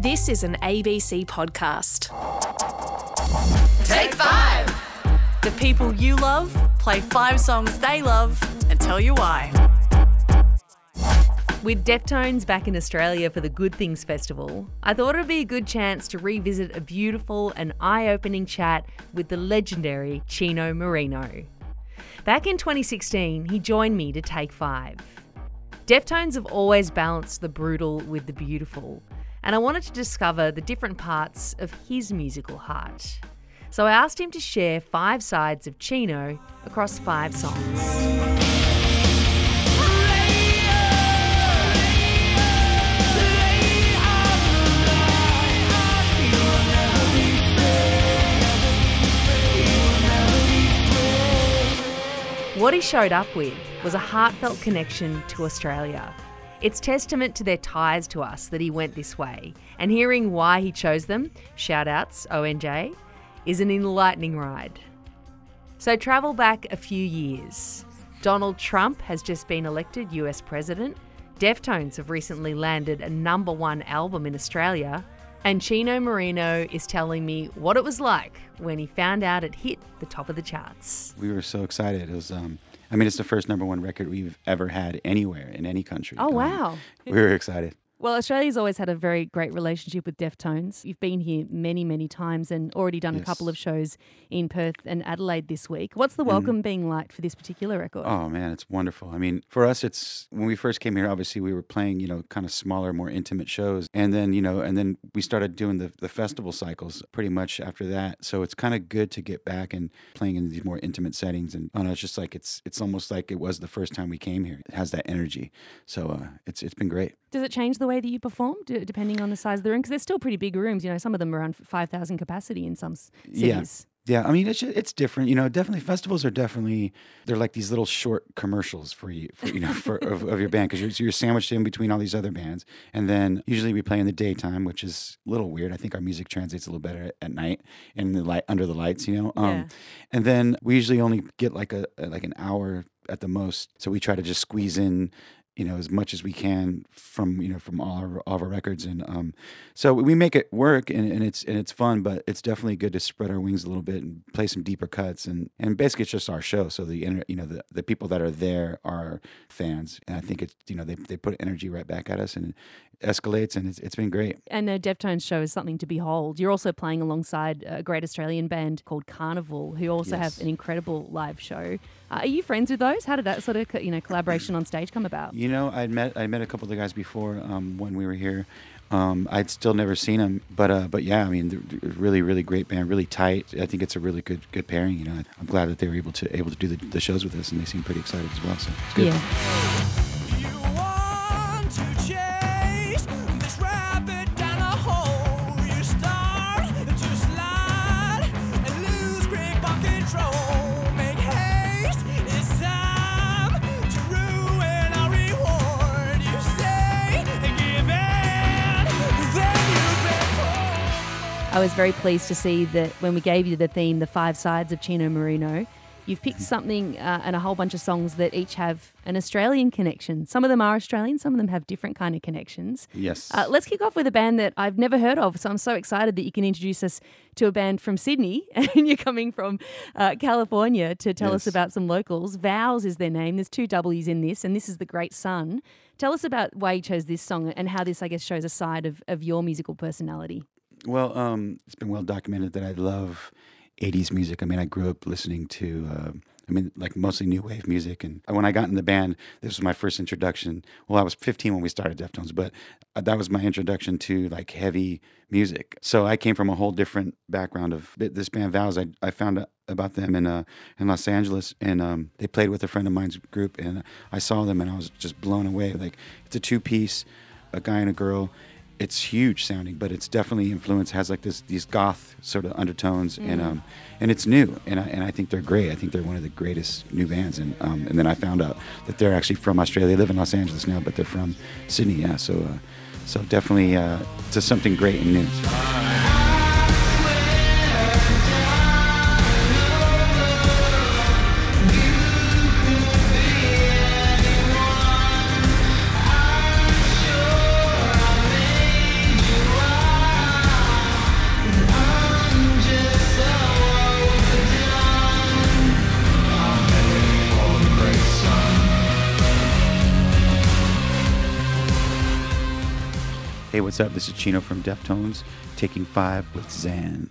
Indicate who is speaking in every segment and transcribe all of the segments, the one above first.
Speaker 1: This is an ABC podcast.
Speaker 2: Take five.
Speaker 3: The people you love play five songs they love and tell you why.
Speaker 4: With Deftones back in Australia for the Good Things Festival, I thought it would be a good chance to revisit a beautiful and eye opening chat with the legendary Chino Moreno. Back in 2016, he joined me to Take Five. Deftones have always balanced the brutal with the beautiful, and I wanted to discover the different parts of his musical heart. So I asked him to share five sides of Chino across five songs. What he showed up with was a heartfelt connection to Australia. It's testament to their ties to us that he went this way, and hearing why he chose them, shout outs ONJ, is an enlightening ride. So travel back a few years. Donald Trump has just been elected US President, Deftones have recently landed a number one album in Australia, and Chino Moreno is telling me what it was like when he found out it hit the top of the charts.
Speaker 5: We were so excited. It was, um, I mean, it's the first number one record we've ever had anywhere in any country.
Speaker 4: Oh,
Speaker 5: Um,
Speaker 4: wow.
Speaker 5: we were excited.
Speaker 6: Well, Australia's always had a very great relationship with Deftones. You've been here many, many times and already done a couple of shows in Perth and Adelaide this week. What's the welcome being like for this particular record?
Speaker 5: Oh man, it's wonderful. I mean, for us, it's when we first came here. Obviously, we were playing, you know, kind of smaller, more intimate shows, and then you know, and then we started doing the the festival cycles pretty much after that. So it's kind of good to get back and playing in these more intimate settings. And oh no, it's just like it's it's almost like it was the first time we came here. It has that energy. So uh, it's it's been great.
Speaker 6: Does it change the way that you perform d- depending on the size of the room? Because they're still pretty big rooms. You know, some of them are around 5,000 capacity in some s-
Speaker 5: Yeah. Yeah, I mean it's it's different. You know, definitely festivals are definitely they're like these little short commercials for you, for, you know, for of, of your band because you're so you're sandwiched in between all these other bands, and then usually we play in the daytime, which is a little weird. I think our music translates a little better at, at night in the light under the lights, you know. Um,
Speaker 6: Yeah.
Speaker 5: And then we usually only get like a like an hour at the most, so we try to just squeeze in. You know, as much as we can from you know from all our, all of our records, and um, so we make it work, and, and it's and it's fun. But it's definitely good to spread our wings a little bit and play some deeper cuts, and and basically it's just our show. So the you know the, the people that are there are fans, and I think it's you know they they put energy right back at us, and escalates, and it's it's been great.
Speaker 6: And the Deftones show is something to behold. You're also playing alongside a great Australian band called Karnivool, who also
Speaker 5: Yes.
Speaker 6: have an incredible live show. Uh, are you friends with those? How did that sort of you know collaboration on stage come about?
Speaker 5: You know, I'd met I met a couple of the guys before um, when we were here. Um, I'd still never seen them, but uh, but yeah, I mean, really really great band, really tight. I think it's a really good good pairing. You know, I'm glad that they were able to able to do the, the shows with us, and they seem pretty excited as well. So it's good.
Speaker 6: Yeah. I was very pleased to see that when we gave you the theme, the five sides of Chino Moreno, you've picked something uh, and a whole bunch of songs that each have an Australian connection. Some of them are Australian, some of them have different kind of connections.
Speaker 5: Yes.
Speaker 6: Uh, let's kick off with a band that I've never heard of. So I'm so excited that you can introduce us to a band from Sydney and you're coming from uh, California to tell us about some locals. VOWWS is their name. There's two W's in this, and this is The Great Sun. Tell us about why you chose this song and how this, I guess, shows a side of, of your musical personality.
Speaker 5: Well, um, it's been well documented that I love 80s music. I mean, I grew up listening to, uh, I mean, like mostly new wave music. And when I got in the band, this was my first introduction. Well, I was 15 when we started Deftones, but uh, that was my introduction to like heavy music. So I came from a whole different background of this band VOWWS. I, I found out about them in uh, in Los Angeles, and um, they played with a friend of mine's group, and I saw them, and I was just blown away. Like it's a two piece, a guy and a girl it's huge sounding, but it's definitely influence has like this these goth sort of undertones, and um, and it's new, and I, and I think they're great. I think they're one of the greatest new bands, and um, and then I found out that they're actually from Australia. They live in Los Angeles now, but they're from Sydney. Yeah, so uh, so definitely uh, to something great and new. What's up? This is Chino from Deftones, taking five with Zan.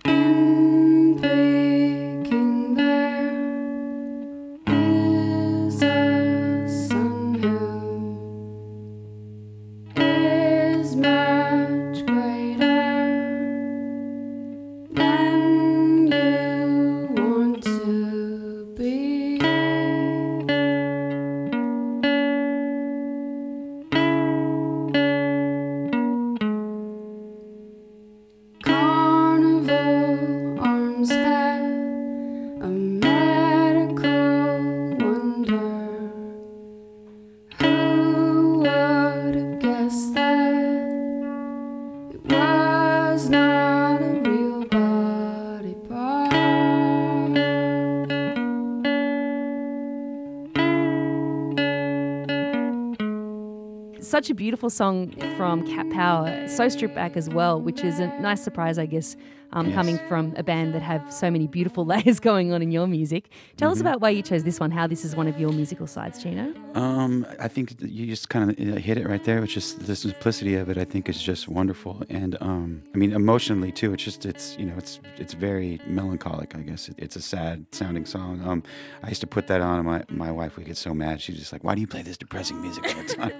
Speaker 6: Such a beautiful song from Cat Power, so stripped back as well, which is a nice surprise, I guess, um,
Speaker 5: Yes.
Speaker 6: coming from a band that have so many beautiful layers going on in your music. Tell
Speaker 5: Mm-hmm.
Speaker 6: us about why you chose this one, how this is one of your musical sides, Chino.
Speaker 5: Um, I think you just kind of hit it right there. which is the simplicity of it. I think is just wonderful, and um, I mean emotionally too. It's just it's you know it's it's very melancholic. I guess it, it's a sad sounding song. Um, I used to put that on. and My my wife would get so mad. She's just like, "Why do you play this depressing music all the time?"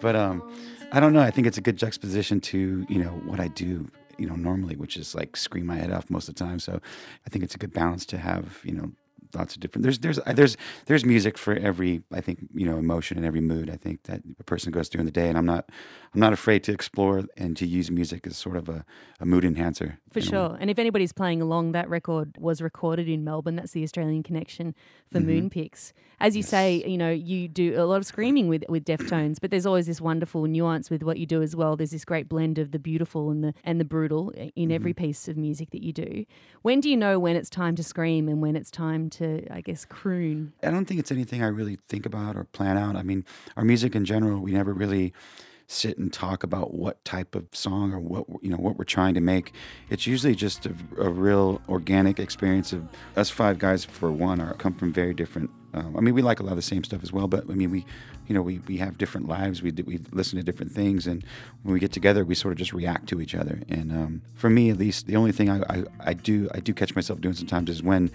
Speaker 5: But um, I don't know. I think it's a good juxtaposition to you know what I do. You know, normally, which is like scream my head off most of the time. So, I think it's a good balance to have. You know, lots of different there's there's there's there's music for every i think you know emotion and every mood i think that a person goes through in the day and i'm not i'm not afraid to explore and to use music as sort of a, a mood enhancer
Speaker 6: For
Speaker 5: in
Speaker 6: sure. And if anybody's playing along, that record was recorded in Melbourne. That's the Australian connection for
Speaker 5: Mm-hmm.
Speaker 6: Moonpix. As you say, you know, you do a lot of screaming with, with Deftones, but there's always this wonderful nuance with what you do as well. There's this great blend of the beautiful and the and the brutal in every
Speaker 5: Mm-hmm.
Speaker 6: piece of music that you do. When do you know when it's time to scream and when it's time to, I guess, croon?
Speaker 5: I don't think it's anything I really think about or plan out. I mean, our music in general, we never really sit and talk about what type of song or what you know what we're trying to make. It's usually just a, a real organic experience of us five guys. For one, are come from very different. Um, I mean, we like a lot of the same stuff as well, but I mean, we, you know, we, we have different lives. We we listen to different things, and when we get together, we sort of just react to each other. And um, for me, at least, the only thing I, I, I do I do catch myself doing sometimes is when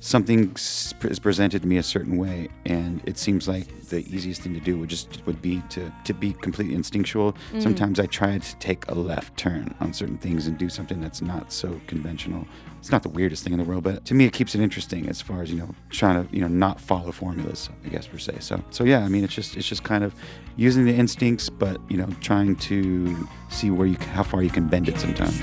Speaker 5: something is presented to me a certain way and it seems like the easiest thing to do would just would be to to be completely instinctual. Mm. Sometimes i try to take a left turn on certain things and do something that's not so conventional. It's not the weirdest thing in the world but to me it keeps it interesting as far as you know trying to you know not follow formulas i guess per se. So so yeah i mean it's just it's just kind of using the instincts but you know trying to see where you how far you can bend it sometimes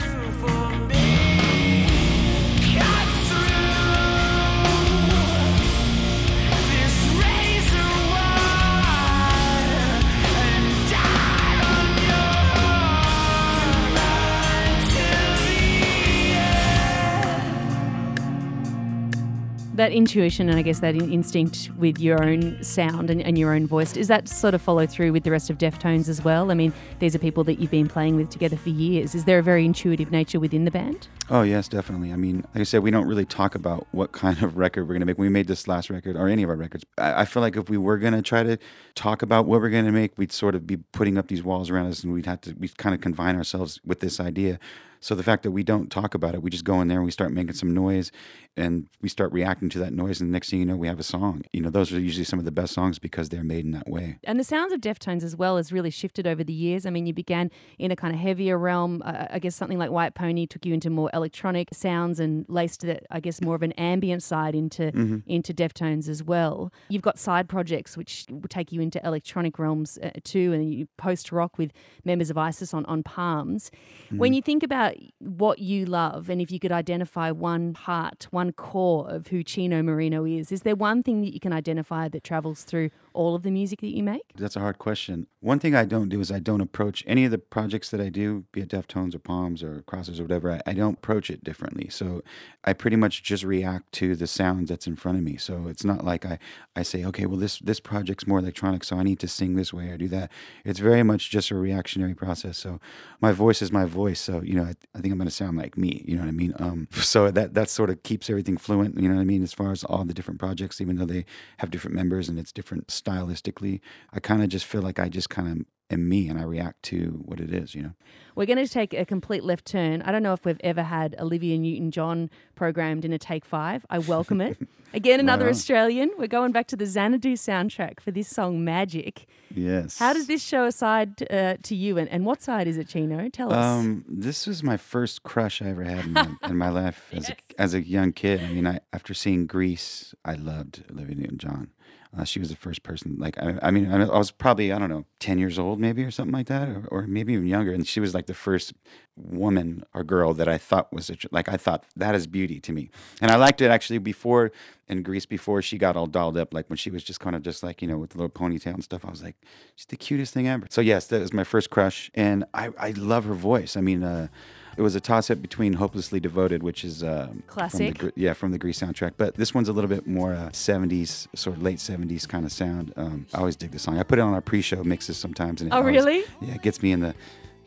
Speaker 6: That intuition and I guess that in- instinct with your own sound and, and your own voice, does that sort of follow through with the rest of Deftones as well? I mean, these are people that you've been playing with together for years. Is there a very intuitive nature within the band?
Speaker 5: Oh yes, definitely. I mean, like I said, we don't really talk about what kind of record we're gonna make. When we made this last record or any of our records, I, I feel like if we were gonna try to talk about what we're gonna make, we'd sort of be putting up these walls around us, and we'd have to we kind of confine ourselves with this idea. So the fact that we don't talk about it, we just go in there and we start making some noise, and we start reacting to that noise, and the next thing you know, we have a song. You know, those are usually some of the best songs because they're made in that way.
Speaker 6: And the sounds of Deftones as well has really shifted over the years. I mean, you began in a kind of heavier realm. Uh, I guess something like White Pony took you into more electronic sounds and laced it, I guess, more of an ambient side into into Deftones as well. You've got side projects which will take you into electronic realms uh, too, and you post rock with members of ISIS on on Palms. When you think about what you love, and if you could identify one part, one core of who Chino Moreno is, is there one thing that you can identify that travels through all of the music that you make?
Speaker 5: That's a hard question. One thing I don't do is I don't approach any of the projects that I do, be it Deftones or Palms or Crosses or whatever. I, I don't approach it differently. So I pretty much just react to the sounds that's in front of me. So it's not like I, I say, okay, well this this project's more electronic, so I need to sing this way or do that. It's very much just a reactionary process. So my voice is my voice. So you know, I, I think I'm going to sound like me. You know what I mean? Um, so that that sort of keeps everything fluent. You know what I mean? As far as all the different projects, even though they have different members and it's different stylistically, I kind of just feel like I just kind of am me and I react to what it is, you know.
Speaker 6: We're going to take a complete left turn. I don't know if we've ever had Olivia Newton John programmed in a take five. I welcome it. Again, another
Speaker 5: Wow.
Speaker 6: Australian. We're going back to the Xanadu soundtrack for this song, Magic.
Speaker 5: Yes.
Speaker 6: How does this show a side uh, to you, and, and what side is it, Chino? Tell us.
Speaker 5: Um, this was my first crush I ever had in my, in my life as a, as a young kid. I mean, I after seeing Grease, I loved Olivia Newton-John. Uh, she was the first person. Like, I, I mean, I, was probably I don't know, ten years old maybe or something like that, or, or maybe even younger. And she was like the first woman or girl that I thought was a, like I thought that is beauty to me. And I liked it actually before in Grease before she got all dolled up, like when she was just kind of just like you know with the little ponytail and stuff. I was like, she's the cutest thing ever. So yes, that was my first crush, and I I love her voice. I mean. uh it was a toss up between "Hopelessly Devoted," which is uh, From
Speaker 6: Classic.
Speaker 5: the, yeah, from the Grease soundtrack. But this one's a little bit more uh, '70s, sort of late '70s kind of sound. Um, I always dig the song. I put it on our pre-show mixes sometimes. And
Speaker 6: Oh,
Speaker 5: always-
Speaker 6: really?
Speaker 5: Yeah, it gets me in the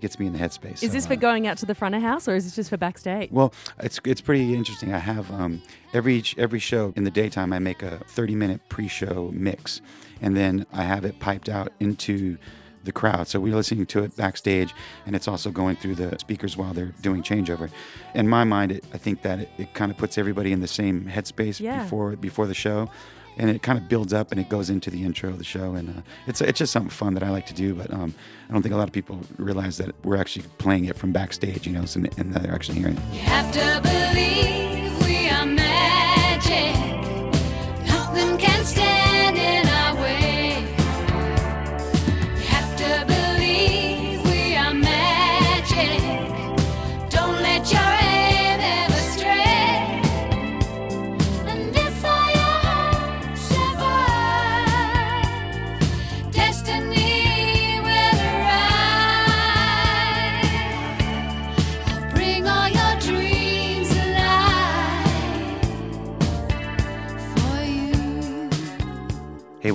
Speaker 5: gets me in the headspace.
Speaker 6: is
Speaker 5: So,
Speaker 6: this
Speaker 5: uh,
Speaker 6: for going out to the front of house, or is this just for backstage?
Speaker 5: well, it's it's pretty interesting. I have um, every every show in the daytime. I make a 30 minute pre-show mix, and then I have it piped out into the crowd. So we're listening to it backstage, and it's also going through the speakers while they're doing changeover. In my mind, it, I think that it, it kind of puts everybody in the same headspace
Speaker 6: Yeah.
Speaker 5: before before the show. And it kind of builds up and it goes into the intro of the show, and uh, it's it's just something fun that I like to do. But um, I don't think a lot of people realize that we're actually playing it from backstage, you know, so, and they're actually hearing it.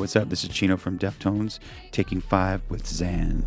Speaker 5: What's up? This is Chino from Deftones, taking five with Zan.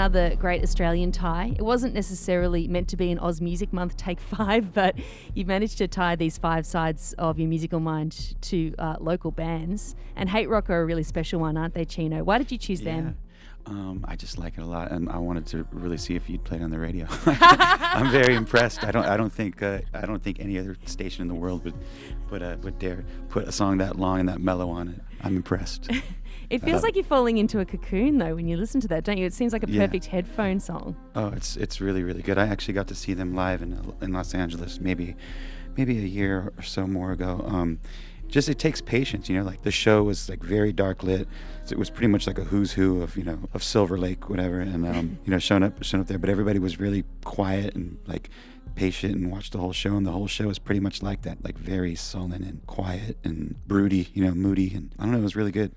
Speaker 6: Another great Australian tie. It wasn't necessarily meant to be an Oz Music Month take five, but you managed to tie these five sides of your musical mind to uh, local bands. And HTRK are a really special one, aren't they, Chino? Why did you choose them?
Speaker 5: Um, I just like it a lot, and I wanted to really see if you'd play it on the radio. I'm very impressed. I don't. I don't think. Uh, I don't think any other station in the world would, would, uh, would dare put a song that long and that mellow on it. I'm impressed.
Speaker 6: It feels
Speaker 5: Uh,
Speaker 6: like you're falling into a cocoon, though, when you listen to that, don't you? It seems like a
Speaker 5: Yeah.
Speaker 6: perfect headphone song.
Speaker 5: Oh, it's it's really really good. I actually got to see them live in in Los Angeles maybe maybe a year or so more ago. Um, just it takes patience, you know. Like the show was like very dark lit. So it was pretty much like a who's who of you know of Silver Lake, whatever, and um, you know showing up showing up there. But everybody was really quiet and like patient and watched the whole show. And the whole show was pretty much like that, like very sullen and quiet and broody, you know, moody. And I don't know, it was really good.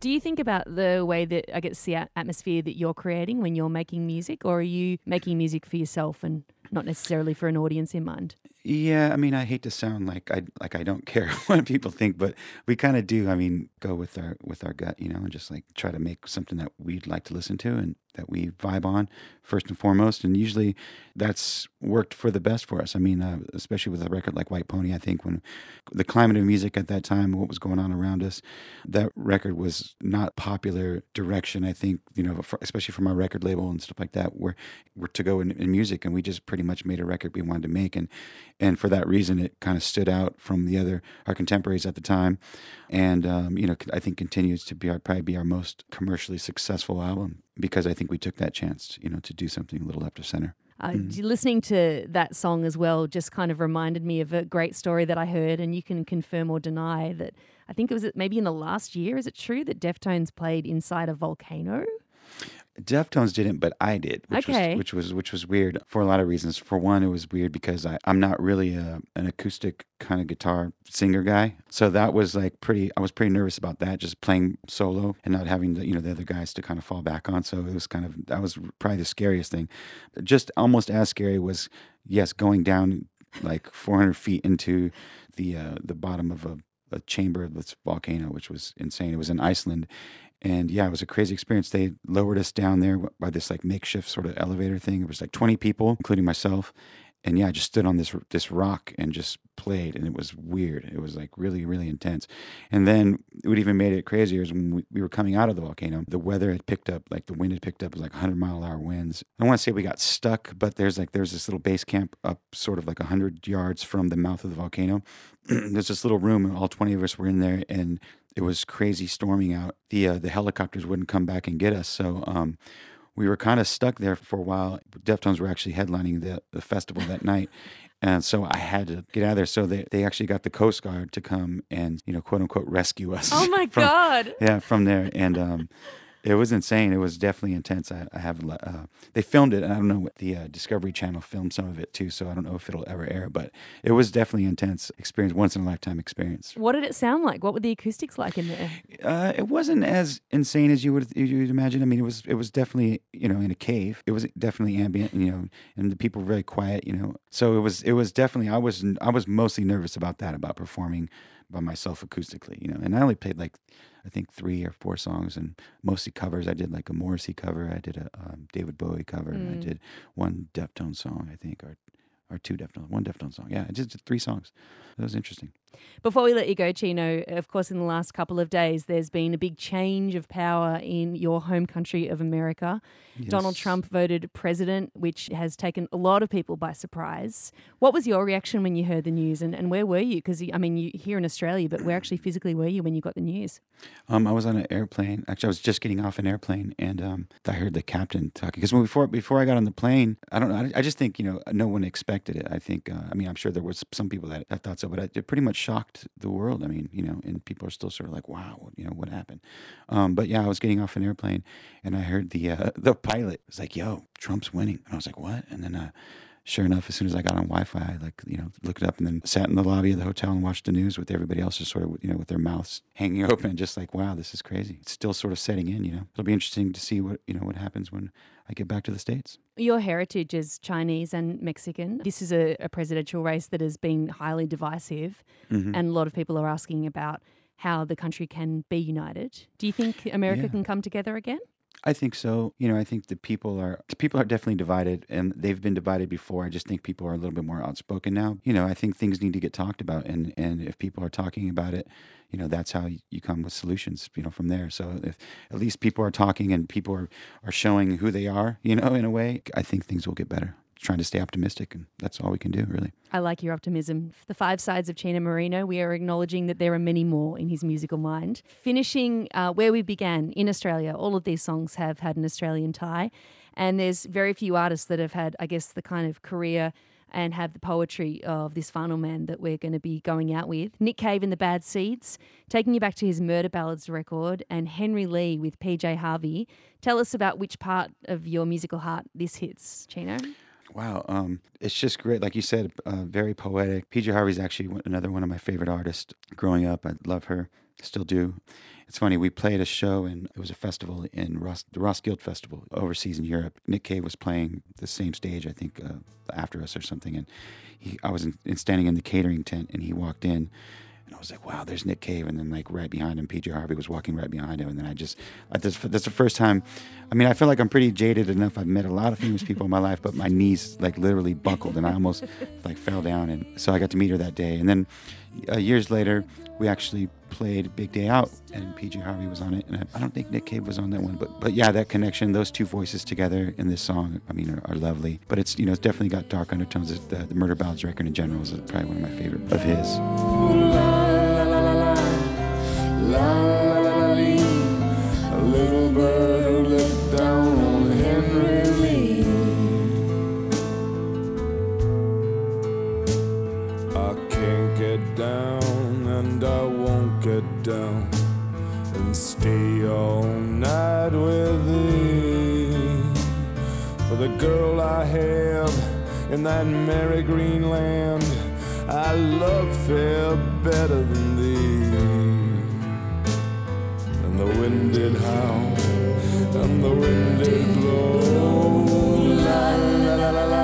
Speaker 6: Do you think about the way that I guess the at- atmosphere that you're creating when you're making music, or are you making music for yourself and not necessarily for an audience in mind?
Speaker 5: Yeah, I mean, I hate to sound like I like I don't care what people think, but we kind of do. I mean, go with our with our gut, you know, and just like try to make something that we'd like to listen to and that we vibe on first and foremost. And usually, that's worked for the best for us. I mean, uh, especially with a record like White Pony, I think when the climate of music at that time, what was going on around us, that record was not popular direction. I think you know, for, especially from our record label and stuff like that, where we're to go in, in music, and we just pretty much made a record we wanted to make, and and for that reason, it kind of stood out from the other our contemporaries at the time, and um, you know, I think continues to be our probably be our most commercially successful album because I think we took that chance, you know, to do something a little left of center.
Speaker 6: Uh,
Speaker 5: Mm.
Speaker 6: d- Listening to that song as well just kind of reminded me of a great story that I heard, and you can confirm or deny that. I think it was maybe in the last year. Is it true that Deftones played inside a volcano?
Speaker 5: Deftones didn't, but I did, which
Speaker 6: Okay.
Speaker 5: was which was which was weird for a lot of reasons. For one, it was weird because I, I'm not really a, an acoustic kind of guitar singer guy, so that was like pretty. I was pretty nervous about that, just playing solo and not having the you know the other guys to kind of fall back on. So it was kind of that was probably the scariest thing. Just almost as scary was yes, going down like 400 feet into the uh, the bottom of a, a chamber of this volcano, which was insane. It was in Iceland, and yeah, it was a crazy experience. They lowered us down there by this like makeshift sort of elevator thing. It was like 20 people, including myself. And yeah, I just stood on this this rock and just played, and it was weird. It was like really, really intense. And then what even made it crazier is when we, we were coming out of the volcano, the weather had picked up, like the wind had picked up, like 100 mile an hour winds. I don't want to say we got stuck, but there's like there's this little base camp up sort of like 100 yards from the mouth of the volcano. there's this little room, and all 20 of us were in there, and it was crazy storming out. The uh, the helicopters wouldn't come back and get us, so um, we were kind of stuck there for a while. Deftones were actually headlining the, the festival that night. And so I had to get out of there. So they, they actually got the Coast Guard to come and, you know, quote unquote, rescue us.
Speaker 6: Oh my
Speaker 5: from-
Speaker 6: God.
Speaker 5: Yeah, from there. And um, it was insane. It was definitely intense. I, I have, uh, they filmed it. And I don't know, what the uh, Discovery Channel filmed some of it too. So I don't know if it'll ever air, but it was definitely intense experience, once in a lifetime experience.
Speaker 6: What did it sound like? What were the acoustics like in there?
Speaker 5: Uh, it wasn't as insane as you would you would imagine. I mean, it was it was definitely you know in a cave. It was definitely ambient, you know, and the people were very quiet, you know. So it was it was definitely I was I was mostly nervous about that about performing by myself acoustically, you know. And I only played like I think three or four songs and mostly covers. I did like a Morrissey cover. I did a um, David Bowie cover. I did one Deftone song, I think, or or two Deftones, one Deftone song. Yeah, I just did three songs. That was interesting.
Speaker 6: Before we let you go, Chino, of course, in the last couple of days, there's been a big change of power in your home country of America. Donald Trump voted president, which has taken a lot of people by surprise. What was your reaction when you heard the news, and, and where were you? Because, I mean, you here in Australia, but where actually physically were you when you got the news?
Speaker 5: Um, I was on an airplane. Actually, I was just getting off an airplane, and um, I heard the captain talking. Because before before I got on the plane, I don't know. I, I just think you know no one expected it. I think. Uh, I mean, I'm sure there was some people that, that thought so, but it pretty much shocked the world. I mean, you know, and people are still sort of like, wow, you know, what happened? Um, but yeah, I was getting off an airplane, and I heard the uh, the pilot was like, "Yo, Trump's winning," and I was like, "What?" And then. Uh, Sure enough, as soon as I got on Wi-Fi, I like you know looked it up and then sat in the lobby of the hotel and watched the news with everybody else just sort of you know with their mouths hanging open, just like wow, this is crazy. It's still sort of setting in. You know, it'll be interesting to see what you know what happens when I get back to the states.
Speaker 6: Your heritage is Chinese and Mexican. This is a, a presidential race that has been highly divisive,
Speaker 5: Mm-hmm.
Speaker 6: and a lot of people are asking about how the country can be united. Do you think America
Speaker 5: Yeah.
Speaker 6: can come together again?
Speaker 5: I think so. You know, I think the people are people are definitely divided, and they've been divided before. I just think people are a little bit more outspoken now. You know, I think things need to get talked about, and and if people are talking about it, you know, that's how you come with solutions. You know, from there. So if at least people are talking and people are are showing who they are, you know, in a way, I think things will get better. Trying to stay optimistic, and that's all we can do, really.
Speaker 6: I like your optimism. The five sides of Chino Moreno, we are acknowledging that there are many more in his musical mind. Finishing uh, where we began in Australia, all of these songs have had an Australian tie, and there's very few artists that have had, I guess, the kind of career and have the poetry of this final man that we're going to be going out with. Nick Cave and the Bad Seeds, taking you back to his Murder Ballads record, and Henry Lee with PJ Harvey. Tell us about which part of your musical heart this hits, Chino.
Speaker 5: Wow, um, it's just great. Like you said, uh, very poetic. PJ Harvey's actually another one of my favorite artists. Growing up, I love her, still do. It's funny. We played a show, and it was a festival in Ross, the Roskilde Festival overseas in Europe. Nick Cave was playing the same stage, I think, uh, after us or something. And he, I was in, in standing in the catering tent, and he walked in. I was like, wow, there's Nick Cave. And then, like, right behind him, PJ Harvey was walking right behind him. And then I just, just that's the first time. I mean, I feel like I'm pretty jaded enough. I've met a lot of famous people in my life, but my knees, like, literally buckled and I almost, like, fell down. And so I got to meet her that day. And then uh, years later, we actually played Big Day Out, and PJ Harvey was on it. And I, I don't think Nick Cave was on that one. But, but yeah, that connection, those two voices together in this song, I mean, are, are lovely. But it's, you know, it's definitely got dark undertones. The, the Murder Ballads record in general is probably one of my favorite of his.
Speaker 7: A little bird looked down on Henry Lee. I can't get down and I won't get down and stay all night with him. the girl I have in that merry green land. I love fair better than did howl, and the wind did blow. La la la la la,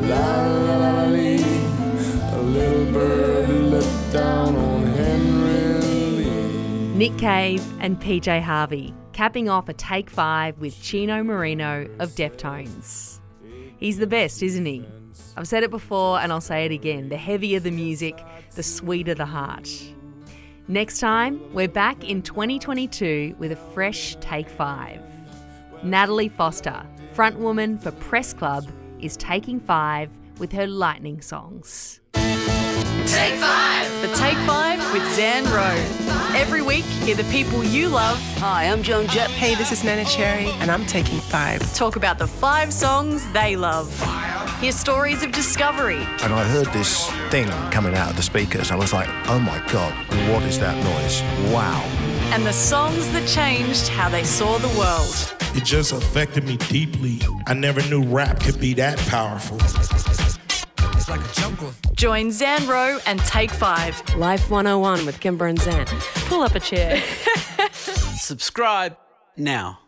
Speaker 7: la la la la lee. A little bird let down on Henry Lee.
Speaker 6: Nick Cave and PJ Harvey, capping off a take five with Chino Moreno of Deftones. He's the best, isn't he? I've said it before and I'll say it again the heavier the music, the sweeter the heart. Next time, we're back in 2022 with a fresh take five. Natalie Foster, frontwoman for Press Club, is taking five with her lightning songs.
Speaker 3: Take five. The Take Five with Zan Rowe. Every week, hear the people you love
Speaker 8: Hi, I'm Joan Jett. Hey, this is Neneh Cherry, and I'm taking five.
Speaker 3: talk about the five songs they love. Hear stories of discovery,
Speaker 9: and I heard this thing coming out of the speakers. I was like, oh my God, what is that noise? Wow.
Speaker 3: and the songs that changed how they saw the world.
Speaker 10: It just affected me deeply. I never knew rap could be that powerful. It's like a chunk of.
Speaker 3: Join Zan Rowe and Take Five.
Speaker 8: Life 101 with Kimber and Zan. Pull up a chair.
Speaker 11: Subscribe now.